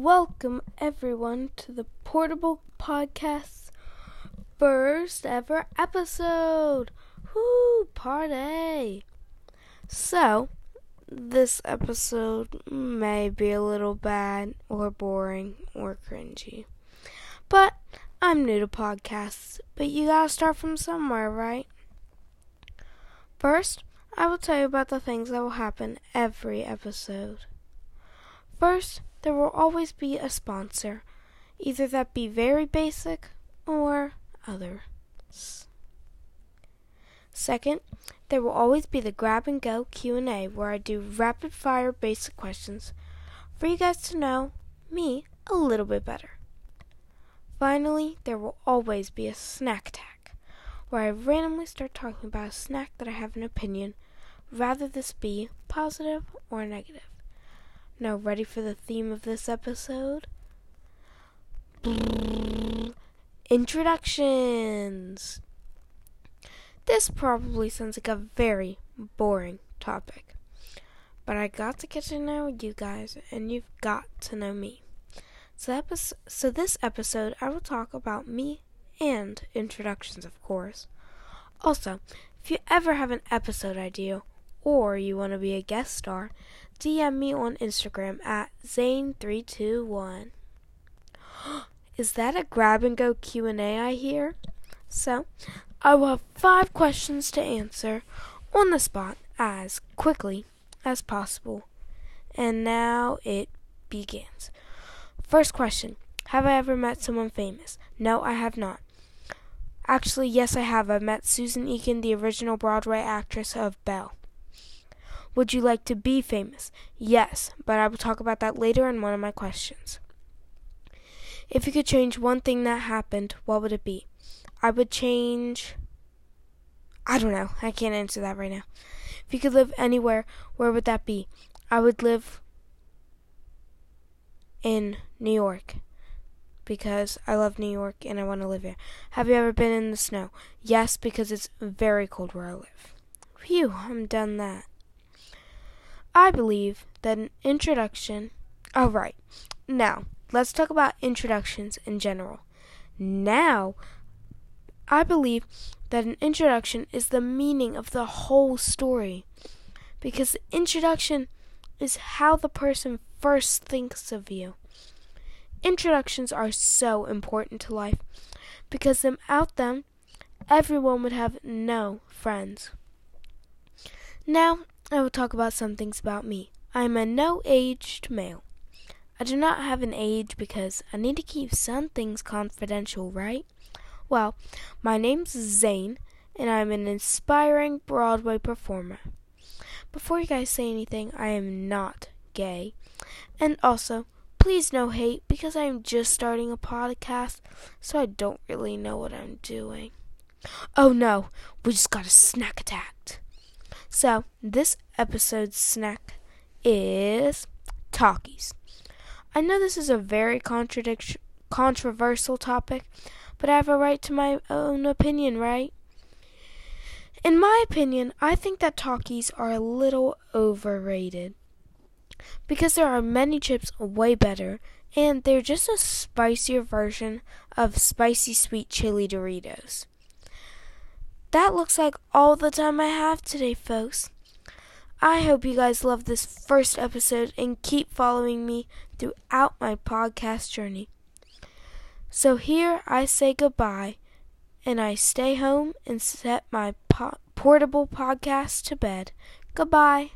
Welcome everyone to the Portable Podcast's first ever episode. Woo, party! So, this episode may be a little bad or boring or cringy. But I'm new to podcasts, but you gotta start from somewhere, right? First, I will tell you about the things that will happen every episode. First, there will always be a sponsor, either that be very basic or others. Second, there will always be the grab and go Q&A where I do rapid fire basic questions for you guys to know me a little bit better. Finally, there will always be a snack attack where I randomly start talking about a snack that I have an opinion, rather this be positive or negative. Now, ready for the theme of this episode? Introductions! This probably sounds like a very boring topic, but I got to get to know you guys, and you've got to know me. So, epi- so this episode, I will talk about me and introductions, of course. Also, if you ever have an episode idea or you want to be a guest star, DM me on Instagram at Zane321. Is that a grab and go Q&A I hear? So, I will have five questions to answer on the spot as quickly as possible. And now it begins. First question Have I ever met someone famous? No, I have not. Actually, yes, I have. I've met Susan Egan, the original Broadway actress of Belle. Would you like to be famous? Yes, but I will talk about that later in one of my questions. If you could change one thing that happened, what would it be? I would change. I don't know. I can't answer that right now. If you could live anywhere, where would that be? I would live in New York because I love New York and I want to live here. Have you ever been in the snow? Yes, because it's very cold where I live. Phew, I'm done that. I believe that an introduction. Oh. Now, let's talk about introductions in general. Now, I believe that an introduction is the meaning of the whole story. Because the introduction is how the person first thinks of you. Introductions are so important to life because without them, everyone would have no friends. Now, I will talk about some things about me. I am a no aged male. I do not have an age because I need to keep some things confidential, right? Well, my name's Zane, and I'm an inspiring Broadway performer. Before you guys say anything, I am not gay. And also, please no hate because I'm just starting a podcast, so I don't really know what I'm doing. Oh no, we just got a snack attacked. So, this episode's snack is Takis. I know this is a very contradiction controversial topic, but I have a right to my own opinion, right? In my opinion, I think that Takis are a little overrated. Because there are many chips way better, and they're just a spicier version of spicy sweet chili Doritos. That looks like all the time I have today, folks. I hope you guys love this first episode and keep following me throughout my podcast journey. So here I say goodbye and I stay home and set my po- portable podcast to bed. Goodbye.